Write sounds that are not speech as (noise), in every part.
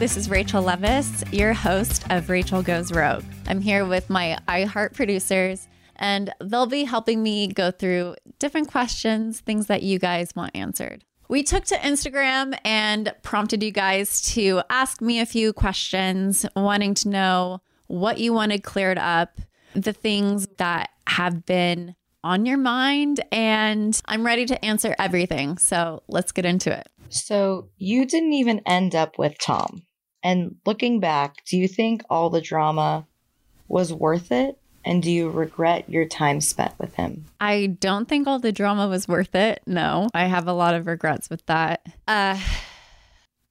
This is Rachel Leviss, your host of Rachel Goes Rogue. I'm here with my iHeart producers, and they'll be helping me go through different questions, things that you guys want answered. We took to Instagram and prompted you guys to ask me a few questions, wanting to know what you wanted cleared up, the things that have been on your mind, and I'm ready to answer everything. So let's get into it. So you didn't even end up with Tom. And looking back, do you think all the drama was worth it? And do you regret your time spent with him? I don't think all the drama was worth it. No, I have a lot of regrets with that. Uh,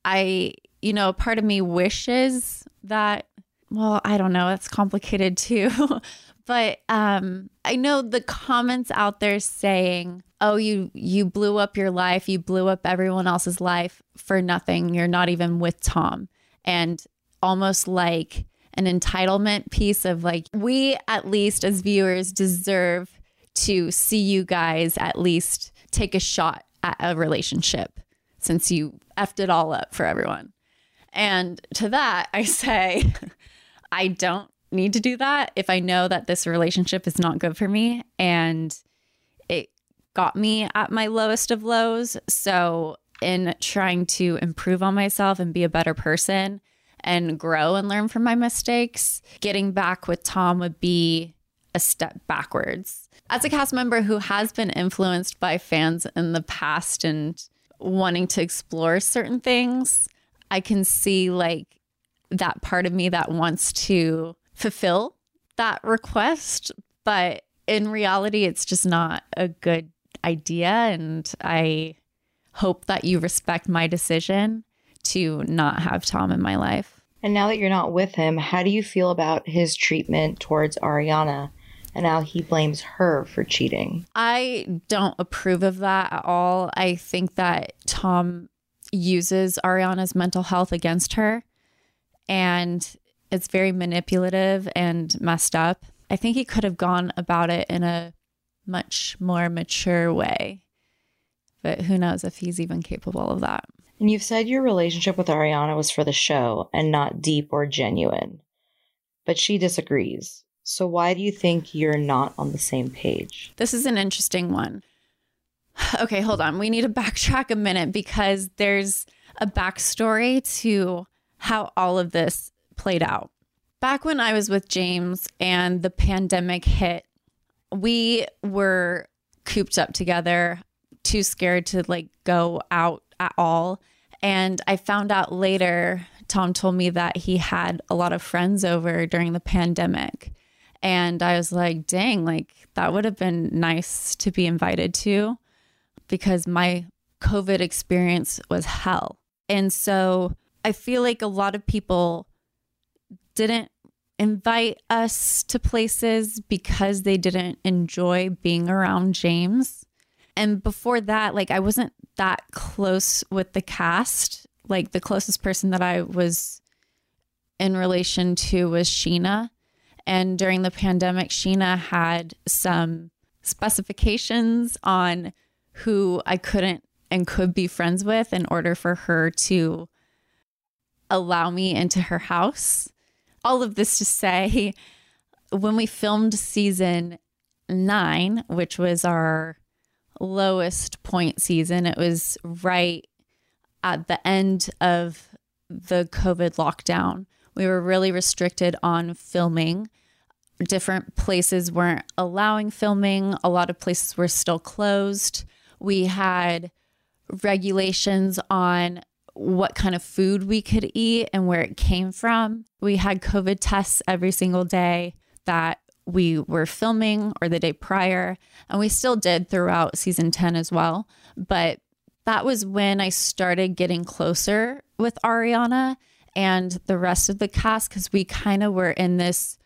I, you know, part of me wishes that, well, I don't know, it's complicated too. (laughs) but um, I know the comments out there saying, "Oh, you you blew up your life, you blew up everyone else's life for nothing. You're not even with Tom." And almost like an entitlement piece of like, we at least as viewers deserve to see you guys at least take a shot at a relationship since you effed it all up for everyone. And to that, I say, (laughs) I don't need to do that if I know that this relationship is not good for me and it got me at my lowest of lows. So, in trying to improve on myself and be a better person, and grow and learn from my mistakes, getting back with Tom would be a step backwards. As a cast member who has been influenced by fans in the past and wanting to explore certain things, I can see like that part of me that wants to fulfill that request. But in reality, it's just not a good idea. And I hope that you respect my decision to not have Tom in my life. And now that you're not with him, how do you feel about his treatment towards Ariana and how he blames her for cheating? I don't approve of that at all. I think that Tom uses Ariana's mental health against her and it's very manipulative and messed up. I think he could have gone about it in a much more mature way. But who knows if he's even capable of that. And you've said your relationship with Ariana was for the show and not deep or genuine. But she disagrees. So why do you think you're not on the same page? This is an interesting one. (sighs) Okay, hold on. We need to (laughs) backtrack a minute because there's a backstory to how all of this played out. Back when I was with James and the pandemic hit, we were cooped up together, too scared to like go out at all. And I found out later, Tom told me that he had a lot of friends over during the pandemic. And I was like, dang, like that would have been nice to be invited to because my COVID experience was hell. And so I feel like a lot of people didn't invite us to places because they didn't enjoy being around James. And before that, like I wasn't that close with the cast. Like the closest person that I was in relation to was Scheana. And during the pandemic, Scheana had some specifications on who I couldn't and could be friends with in order for her to allow me into her house. All of this to say, when we filmed season nine, which was our lowest point season, it was right at the end of the COVID lockdown. We were really restricted on filming. Different places weren't allowing filming, a lot of places were still closed. We had regulations on what kind of food we could eat and where it came from. We had COVID tests every single day that we were filming or the day prior, and we still did throughout season 10 as well. But that was when I started getting closer with Ariana and the rest of the cast because we kind of were in this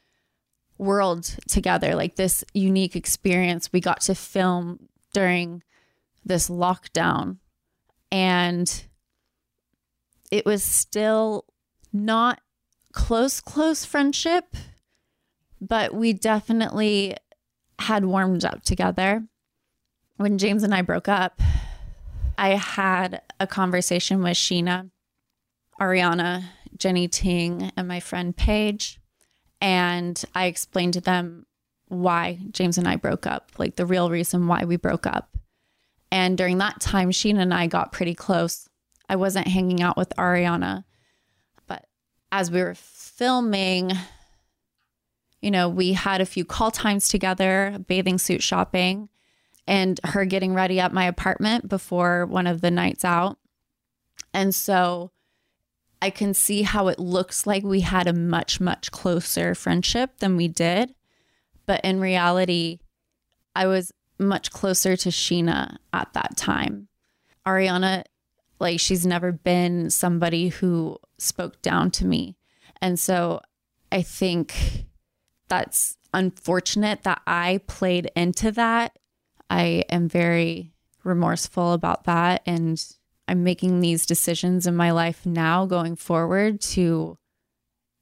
world together, like this unique experience. We got to film during this lockdown and it was still not close, close friendship, but we definitely had warmed up together. When James and I broke up, I had a conversation with Scheana, Ariana, Jenny Ting, and my friend Paige. And I explained to them why James and I broke up, like the real reason why we broke up. And during that time, Scheana and I got pretty close. I wasn't hanging out with Ariana, but as we were filming, you know, we had a few call times together, bathing suit shopping, and her getting ready at my apartment before one of the nights out. And so I can see how it looks like we had a much, much closer friendship than we did. But in reality, I was much closer to Scheana at that time. Ariana, like, she's never been somebody who spoke down to me. And so I think that's unfortunate that I played into that. I am very remorseful about that. And I'm making these decisions in my life now going forward to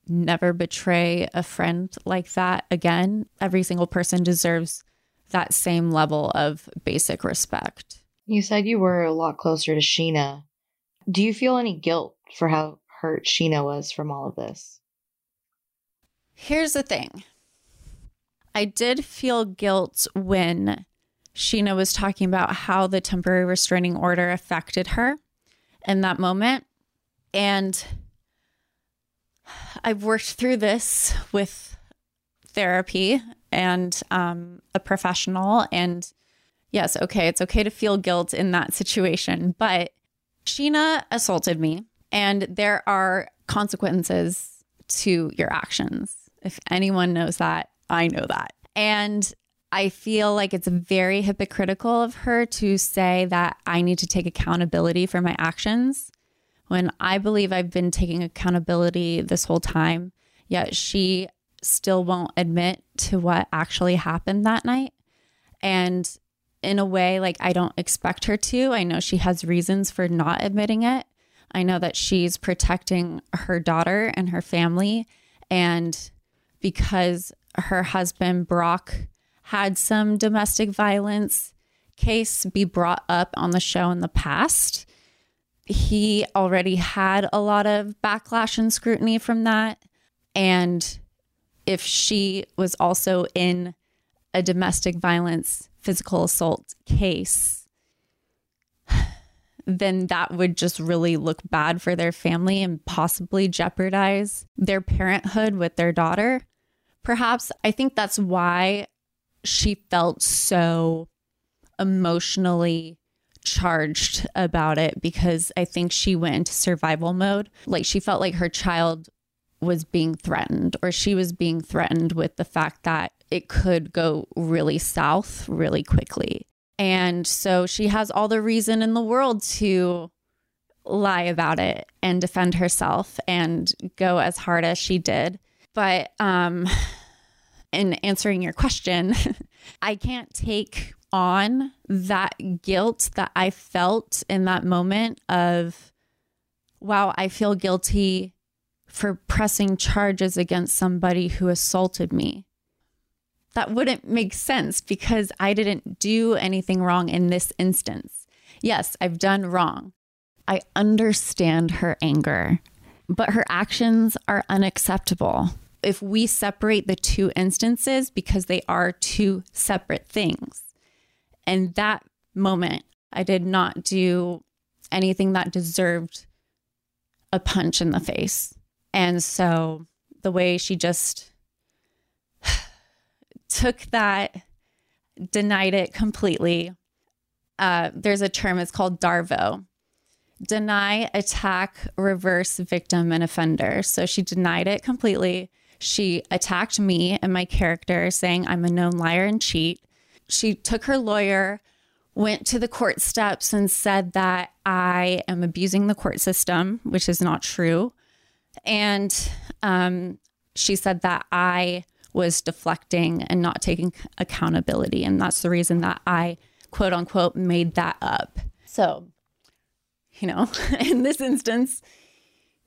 never betray a friend like that again. Every single person deserves that same level of basic respect. You said you were a lot closer to Scheana. Do you feel any guilt for how hurt Scheana was from all of this? Here's the thing I did feel guilt when Scheana was talking about how the temporary restraining order affected her in that moment. And I've worked through this with therapy and um, a professional. And yes, okay, it's okay to feel guilt in that situation. But Scheana assaulted me, and there are consequences to your actions. If anyone knows that, I know that. And I feel like it's very hypocritical of her to say that I need to take accountability for my actions when I believe I've been taking accountability this whole time, yet she still won't admit to what actually happened that night. And in a way, like I don't expect her to. I know she has reasons for not admitting it. I know that she's protecting her daughter and her family. And because her husband, Brock, had some domestic violence case be brought up on the show in the past, he already had a lot of backlash and scrutiny from that. And if she was also in a domestic violence physical assault case, then that would just really look bad for their family and possibly jeopardize their parenthood with their daughter. Perhaps I think that's why she felt so emotionally charged about it because I think she went into survival mode. Like she felt like her child was being threatened or she was being threatened with the fact that it could go really south really quickly. And so she has all the reason in the world to lie about it and defend herself and go as hard as she did. But um (sighs) in answering your question, (laughs) I can't take on that guilt that I felt in that moment of wow, I feel guilty for pressing charges against somebody who assaulted me. That wouldn't make sense because I didn't do anything wrong in this instance. Yes, I've done wrong. I understand her anger, but her actions are unacceptable. If we separate the two instances because they are two separate things, and that moment, I did not do anything that deserved a punch in the face. And so the way she just (sighs) took that, denied it completely. Uh, there's a term, it's called DARVO deny, attack, reverse, victim, and offender. So she denied it completely. She attacked me and my character, saying I'm a known liar and cheat. She took her lawyer, went to the court steps, and said that I am abusing the court system, which is not true. And um, she said that I was deflecting and not taking accountability. And that's the reason that I, quote unquote, made that up. So, you know, (laughs) in this instance,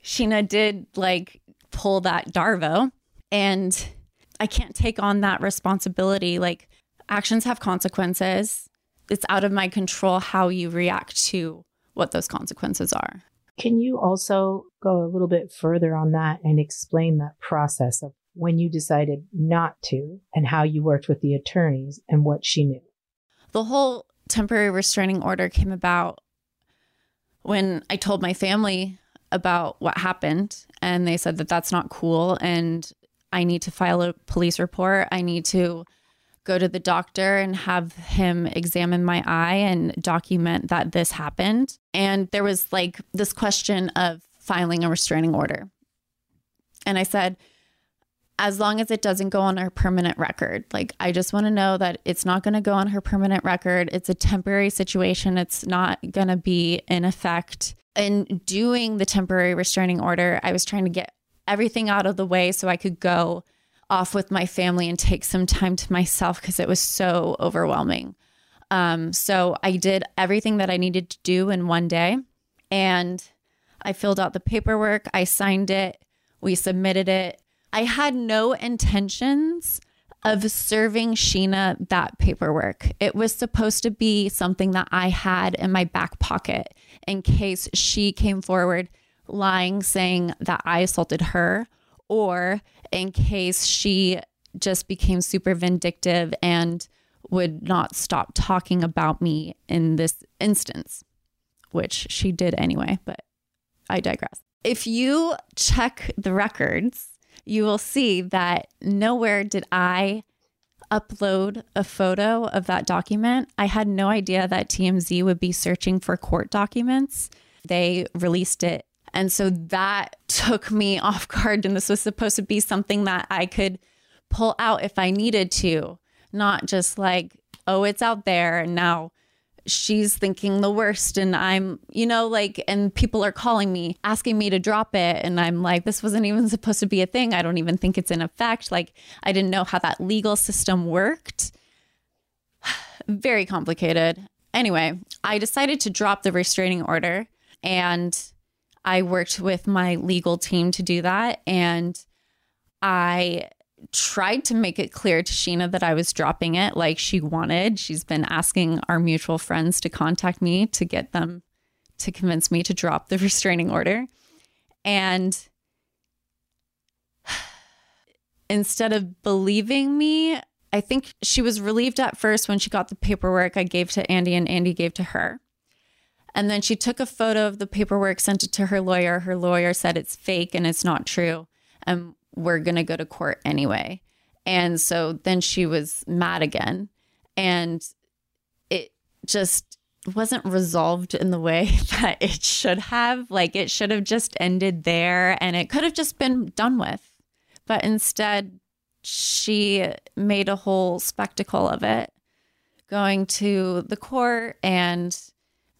Scheana did like pull that Darvo, and I can't take on that responsibility. Like, actions have consequences. It's out of my control how you react to what those consequences are. Can you also go a little bit further on that and explain that process of when you decided not to and how you worked with the attorneys and what she knew? The whole temporary restraining order came about when I told my family about what happened, and they said that that's not cool and I need to file a police report. I need to go to the doctor and have him examine my eye and document that this happened. And there was like this question of filing a restraining order. And I said, as long as it doesn't go on her permanent record, like I just want to know that it's not going to go on her permanent record. It's a temporary situation, it's not going to be in effect. In doing the temporary restraining order, I was trying to get everything out of the way so I could go off with my family and take some time to myself because it was so overwhelming. Um, so I did everything that I needed to do in one day and I filled out the paperwork, I signed it, we submitted it. I had no intentions of serving Scheana that paperwork. It was supposed to be something that I had in my back pocket in case she came forward lying, saying that I assaulted her, or in case she just became super vindictive and would not stop talking about me in this instance, which she did anyway, but I digress. If you check the records, you will see that nowhere did I upload a photo of that document. I had no idea that TMZ would be searching for court documents. They released it and so that (laughs) took me off guard. And this was supposed to be something that I could pull out if I needed to, not just like, oh, it's out there. And now she's thinking the worst. And I'm, you know, like, and people are calling me, asking me to drop it. And I'm like, this wasn't even supposed to be a thing. I don't even think it's in effect. Like, I didn't know how that legal system worked. (sighs) Very complicated. Anyway, I decided to drop the restraining order and I worked with my legal team to do that. And I tried to make it clear to Scheana that I was dropping it like she wanted. She's been asking our mutual friends to contact me to get them to convince me to drop the (laughs) restraining order. And (sighs) instead of believing me, I think she was relieved at first when she got the paperwork I gave to Andy and Andy gave to her. And then she took a photo of the paperwork, sent it to her lawyer. Her lawyer said it's fake and it's not true. And we're going to go to court anyway. And so then she was mad again. And it just wasn't resolved in the way (laughs) that it should have. Like it should have just ended there and it could have just been done with. But instead, she made a whole spectacle of it, going to the court and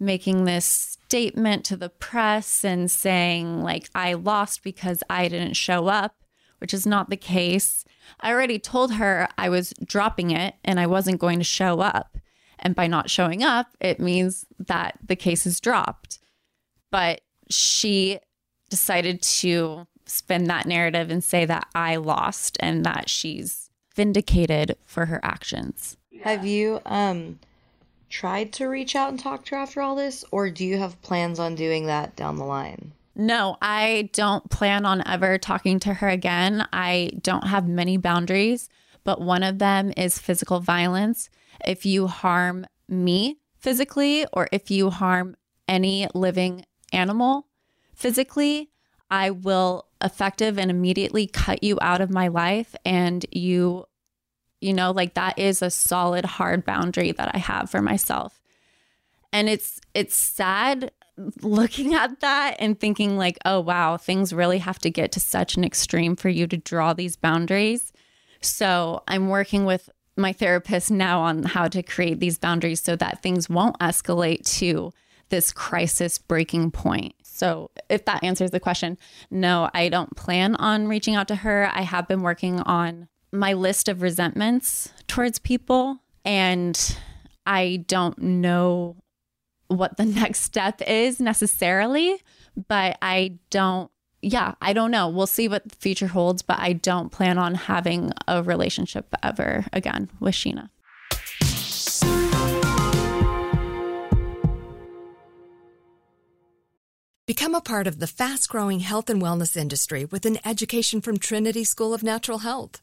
making this statement to the press and saying, like, I lost because I didn't show up, which is not the case. I already told her I was dropping it and I wasn't going to show up. And by not showing up, it means that the case is dropped. But she decided to spin that narrative and say that I lost and that she's vindicated for her actions. Have you um tried to reach out and talk to her after all this or do you have plans on doing that down the line? No, I don't plan on ever talking to her again. I don't have many boundaries, but one of them is physical violence. If you harm me physically or if you harm any living animal physically, I will effective and immediately cut you out of my life and you you know like that is a solid hard boundary that I have for myself. And it's it's sad looking at that and thinking like, "Oh wow, things really have to get to such an extreme for you to draw these boundaries." So, I'm working with my therapist now on how to create these boundaries so that things won't escalate to this crisis breaking point. So, if that answers the question, no, I don't plan on reaching out to her. I have been working on my list of resentments towards people, and I don't know what the (laughs) next step is necessarily, but I don't, yeah, I don't know. We'll see what the future holds, but I don't plan on having a relationship ever again with Scheana. Become a part of the fast growing health and wellness industry with an education from Trinity School of Natural Health.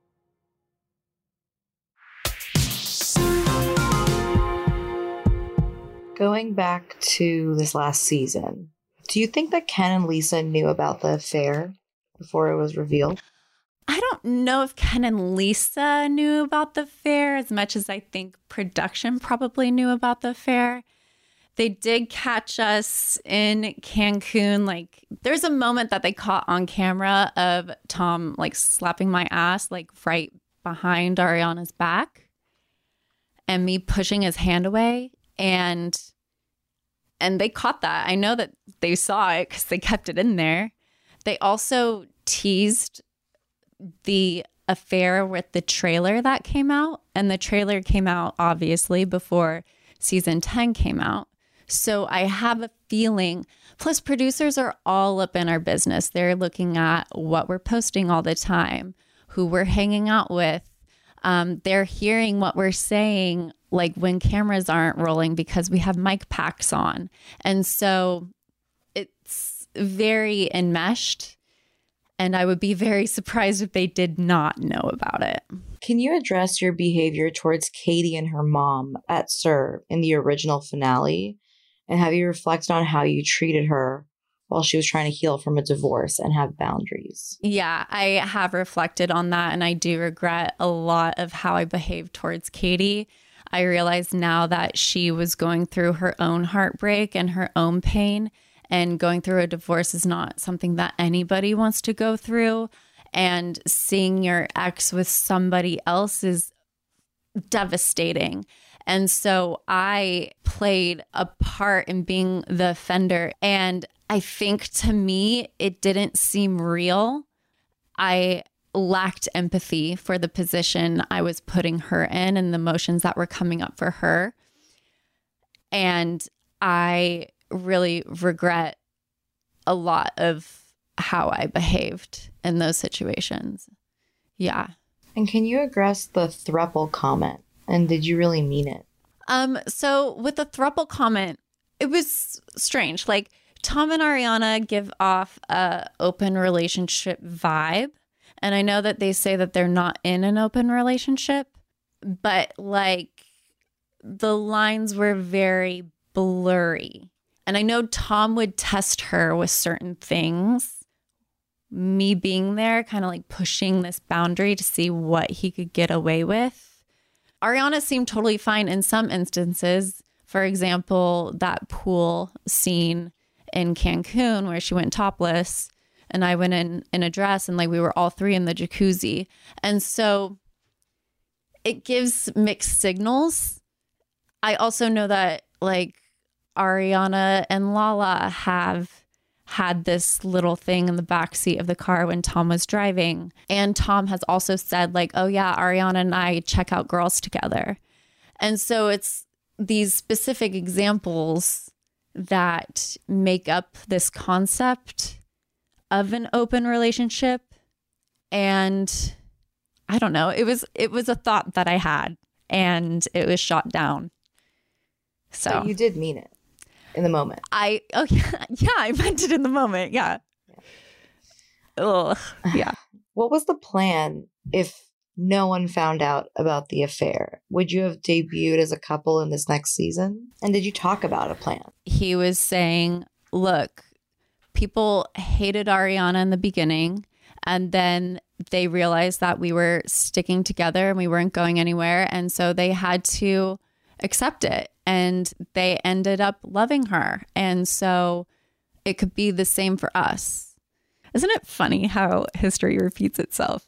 Going back to this last season, do you think that Ken and Lisa knew about the affair before it was revealed? I don't know if Ken and Lisa knew about the affair as much as I think production probably knew about the affair. They did catch us in Cancun. Like, there's a moment that they caught on camera of Tom like slapping my ass, like right behind Ariana's back, and me pushing his hand away and and they caught that. I know that they saw it because they kept it in there. They also teased the affair with the trailer that came out, and the trailer came out obviously before season 10 came out. So I have a feeling, plus, producers are all up in our business. They're looking at what we're posting all the time, who we're hanging out with. Um, they're hearing what we're saying like when cameras aren't rolling because we have mic packs on. And so it's very enmeshed. And I would be very (laughs) surprised if they did not know about it. Can you address your behavior towards Katie and her mom at SUR in the original finale? And have you reflected on how you treated her while she was trying to heal from a divorce and have boundaries? Yeah, I have reflected on that and I do regret a lot of how I behaved towards Katie. I realize now that she was going through her own heartbreak and her own pain, and going through a divorce is not something that anybody wants to go through. And seeing your ex with somebody else is devastating. And so I played a part in being the offender. And I think to me, it didn't seem real. I lacked empathy for the position I was putting her in and the emotions that were coming up for her. And I really regret a lot of how I behaved in those situations. Yeah. And can you address the thruple comment? And did you really mean it? Um, so with the thruple comment, it was strange. Like Tom and Ariana give off a open relationship vibe. And I know that they say that they're not in an open relationship, but like the lines were very blurry. And I know Tom would test her with certain things. Me being there, kind of like pushing this boundary to see what he could get away with. Ariana seemed totally fine in some instances. For example, that pool scene in Cancun where she went topless and I went in in a dress and like we were all three in the jacuzzi. And so it gives mixed signals. I also know that like Ariana and Lala have had this little thing in the back seat of the car when Tom was driving. And Tom has also said, like, oh, yeah, Ariana and I check out girls together. And so it's these specific examples that make up this concept of an open relationship. And I don't know, it was it was a thought that I had and it was shot down. So, so you did mean it in the moment. I oh yeah, (laughs) yeah, I meant it in the moment. Yeah. yeah. Ugh, (sighs) yeah. What was the plan if no one found out about the affair? Would you have debuted as a couple in this next season? And did you talk about a plan? He was saying, "Look, people hated Ariana in the beginning, and then they realized that we were sticking together and we weren't going anywhere, and so they had to accept it and they ended up loving her. And so it could be the same for us. Isn't it funny how history repeats itself?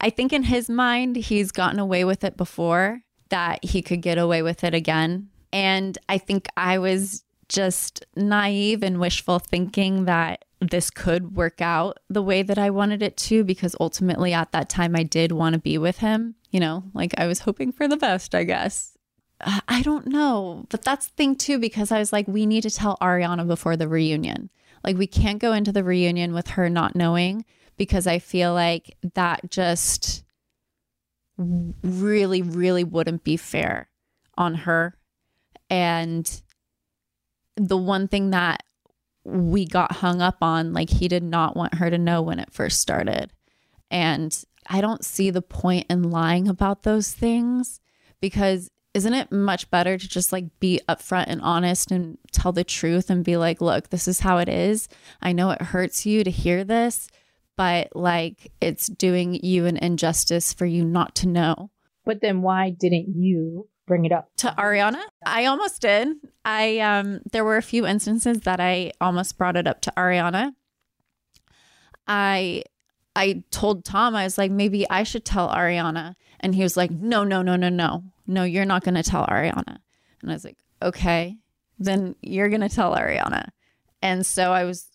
I think in his mind, he's gotten away with it before, that he could get away with it again. And I think I was just naive and wishful thinking that this could work out the way that I wanted it to, because ultimately at that time I did want to be with him. You know, like I was hoping for the best, I guess. Uh, I don't know. But that's the thing too, because I was like, we need to tell Ariana before the reunion. Like, we can't go into the reunion with her not knowing because I feel like that just really, really wouldn't be fair on her. And the one thing that we got hung up on, like, he did not want her to know when it first started. And I don't see the point in lying about those things because isn't it much better to just like be upfront and honest and tell the truth and be like, look, this is how it is. I know it hurts you to hear this, but like it's doing you an injustice for you not to know. But then why didn't you bring it up to Ariana? I almost did. I um there were a few instances that I almost brought it up to Ariana. I I told Tom I was like maybe I should tell Ariana and he was like no no no no no no, you're not going to tell Ariana. And I was like, okay, then you're going to tell Ariana. And so I was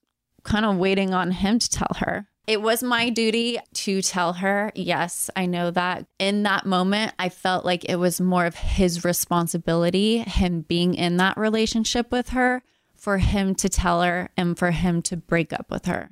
kind of waiting on him to tell her. It was my duty to tell her. Yes, I know that. In that moment, I felt like it was more of his responsibility, him being in that relationship with her, for him to tell her and for him to break up with her.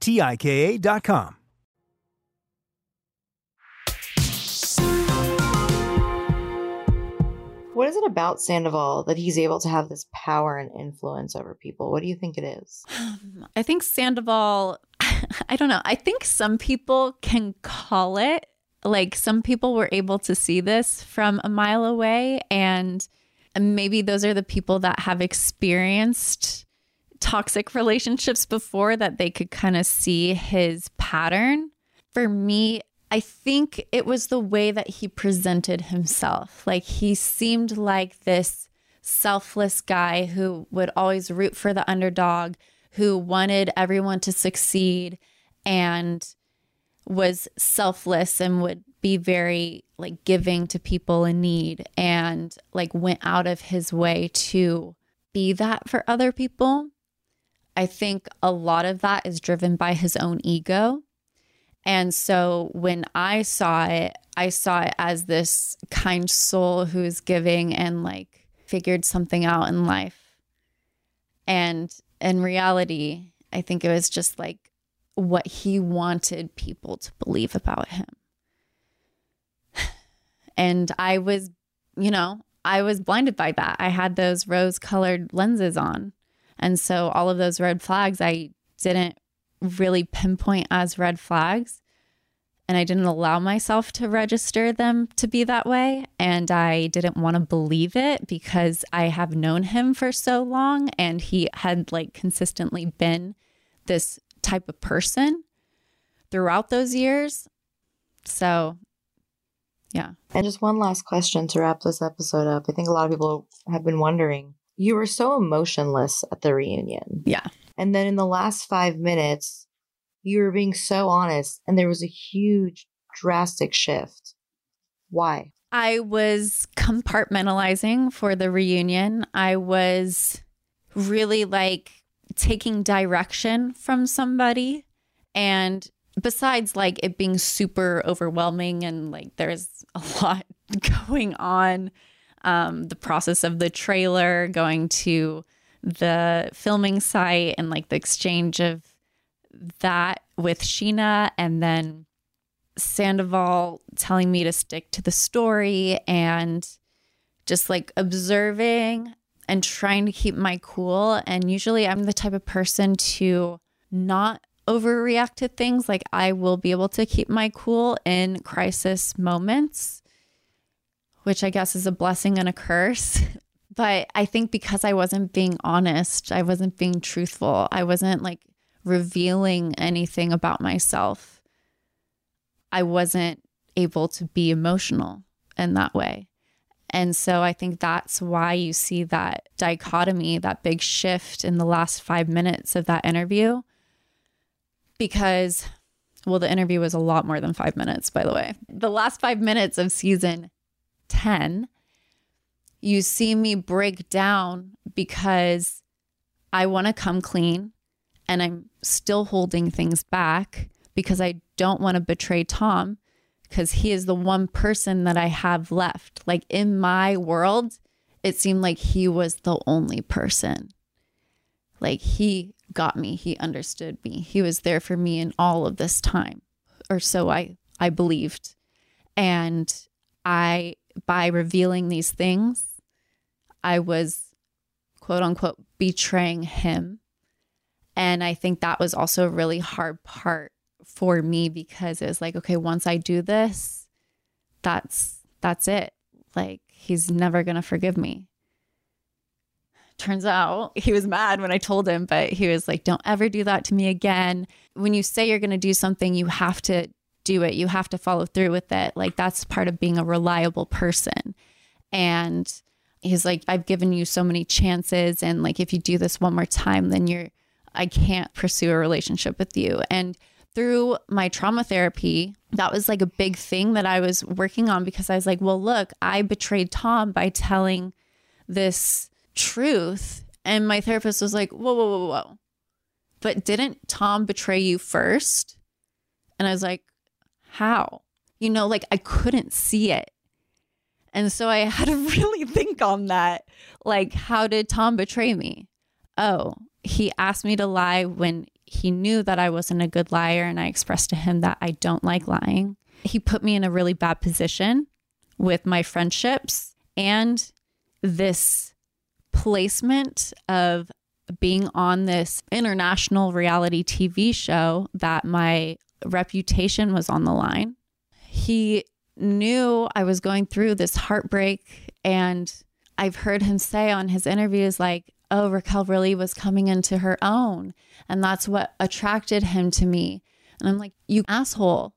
T I K A.com. What is it about Sandoval that he's able to have this power and influence over people? What do you think it is? I think Sandoval, (laughs) I don't know. I think some people can call it. Like some people were able to see this from a mile away. And maybe those are the people that have experienced toxic relationships before that they could kind of see his pattern. For me, I think it was the way that he presented himself. Like he seemed like this selfless guy who would always root for the underdog, who wanted everyone to succeed and was selfless and would be very like giving to people in need and like went out of his way to be that for other people. I think a lot of that is driven by his own ego. And so when I saw it, I saw it as this kind soul who's giving and like figured something out in life. And in reality, I think it was just like what he wanted people to believe about him. (sighs) And I was, you know, I was blinded by that. I had those rose colored lenses on. And so all of those red flags I didn't really pinpoint as red flags. And I didn't allow myself to register them to be that way. And I didn't want to believe it because I have known him for so long and he had like consistently been this type of person throughout those years. So, yeah. And just one last question to wrap this episode up. I think a lot of people have been wondering you were so emotionless at the reunion. Yeah. And then in the last five minutes, you were being so honest, and there was a huge, drastic shift. Why? I was compartmentalizing for the reunion. I was really like taking direction from somebody. And besides like it being super overwhelming and like there's a (laughs) lot going on, um, the process of the trailer, going to the filming site, and like the exchange of that with Scheana and then Sandoval telling me to stick to the story and just like observing and trying to keep my cool. And usually I'm the type of person to not overreact to things. Like I will be able to keep my cool in crisis moments, which I guess is a blessing and a curse. (laughs) But I think because I wasn't being honest, I wasn't being truthful, I wasn't like revealing anything about myself, I wasn't able to be emotional in that way. And so I think that's why you see that dichotomy, that big shift in the last five minutes of that interview. Because, well, the interview was a lot more than five minutes, by the way. The last five minutes of season 10, you see me break down because I want to come clean and I'm still holding things back because I don't want to betray Tom because he is the one person that I have left. Like in my world, it seemed like he was the only person. Like he got me, he understood me. He was there for me in all of this time. Or so I I believed. And I by revealing these things, I was quote unquote betraying him. And I think that was also a really hard part for me because it was like, okay, once I do this, that's that's it. Like he's never to forgive me. Turns out (laughs) he was mad when I told him, but he was like, don't ever do that to me again. When you say you're to do something, you have to do it. You have to follow through with it. Like that's part of being a reliable person. And he's like, I've given you so many chances. And like, if you do this one more time, then you're, I can't pursue a relationship with you. And through my trauma therapy, that was like a big thing that I was working on because I was like, well, look, I betrayed Tom by telling this truth. And my therapist was like, whoa, whoa, whoa, whoa. But didn't Tom betray you first? And I was like, how? You know, like I couldn't see it. And so I (laughs) had to really think on that. Like, how did Tom betray me? Oh, he asked me to lie when he knew that I wasn't a good liar, and I expressed to him that I don't like lying. He put me in a really bad position with my friendships and this placement of being on this international reality TV show that my reputation was on the line. He knew I was going through this heartbreak, and I've heard him say on his interviews, like, oh, Raquel really was coming into her own. And that's what attracted him to me. And I'm like, you asshole,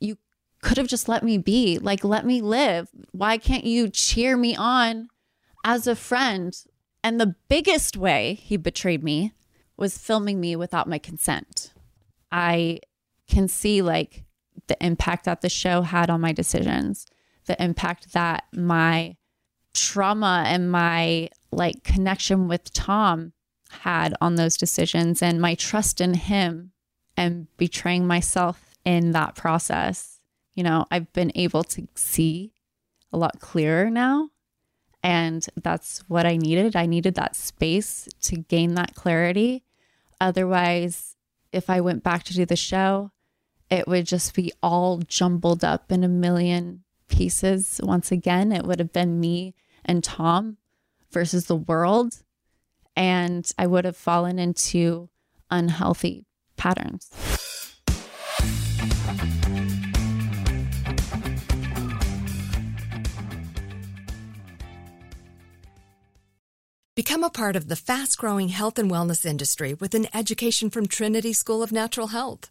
you could have just let me be. Like, let me live. Why can't you cheer me on as a friend? And the biggest way he betrayed me was filming me without my consent. I can see like the impact that the show had on my decisions, the impact that my trauma and my like connection with Tom had on those decisions and my trust in him and betraying myself in that process. You know, I've been able to see a lot clearer now. And that's what I needed. I needed that space to gain that clarity. Otherwise, if I went back to do the show, it would just be all jumbled up in a million pieces. Once again, it would have been me and Tom versus the world. And I would have fallen into unhealthy patterns. Become a part of the fast growing health and wellness industry with an education from Trinity School of Natural Health.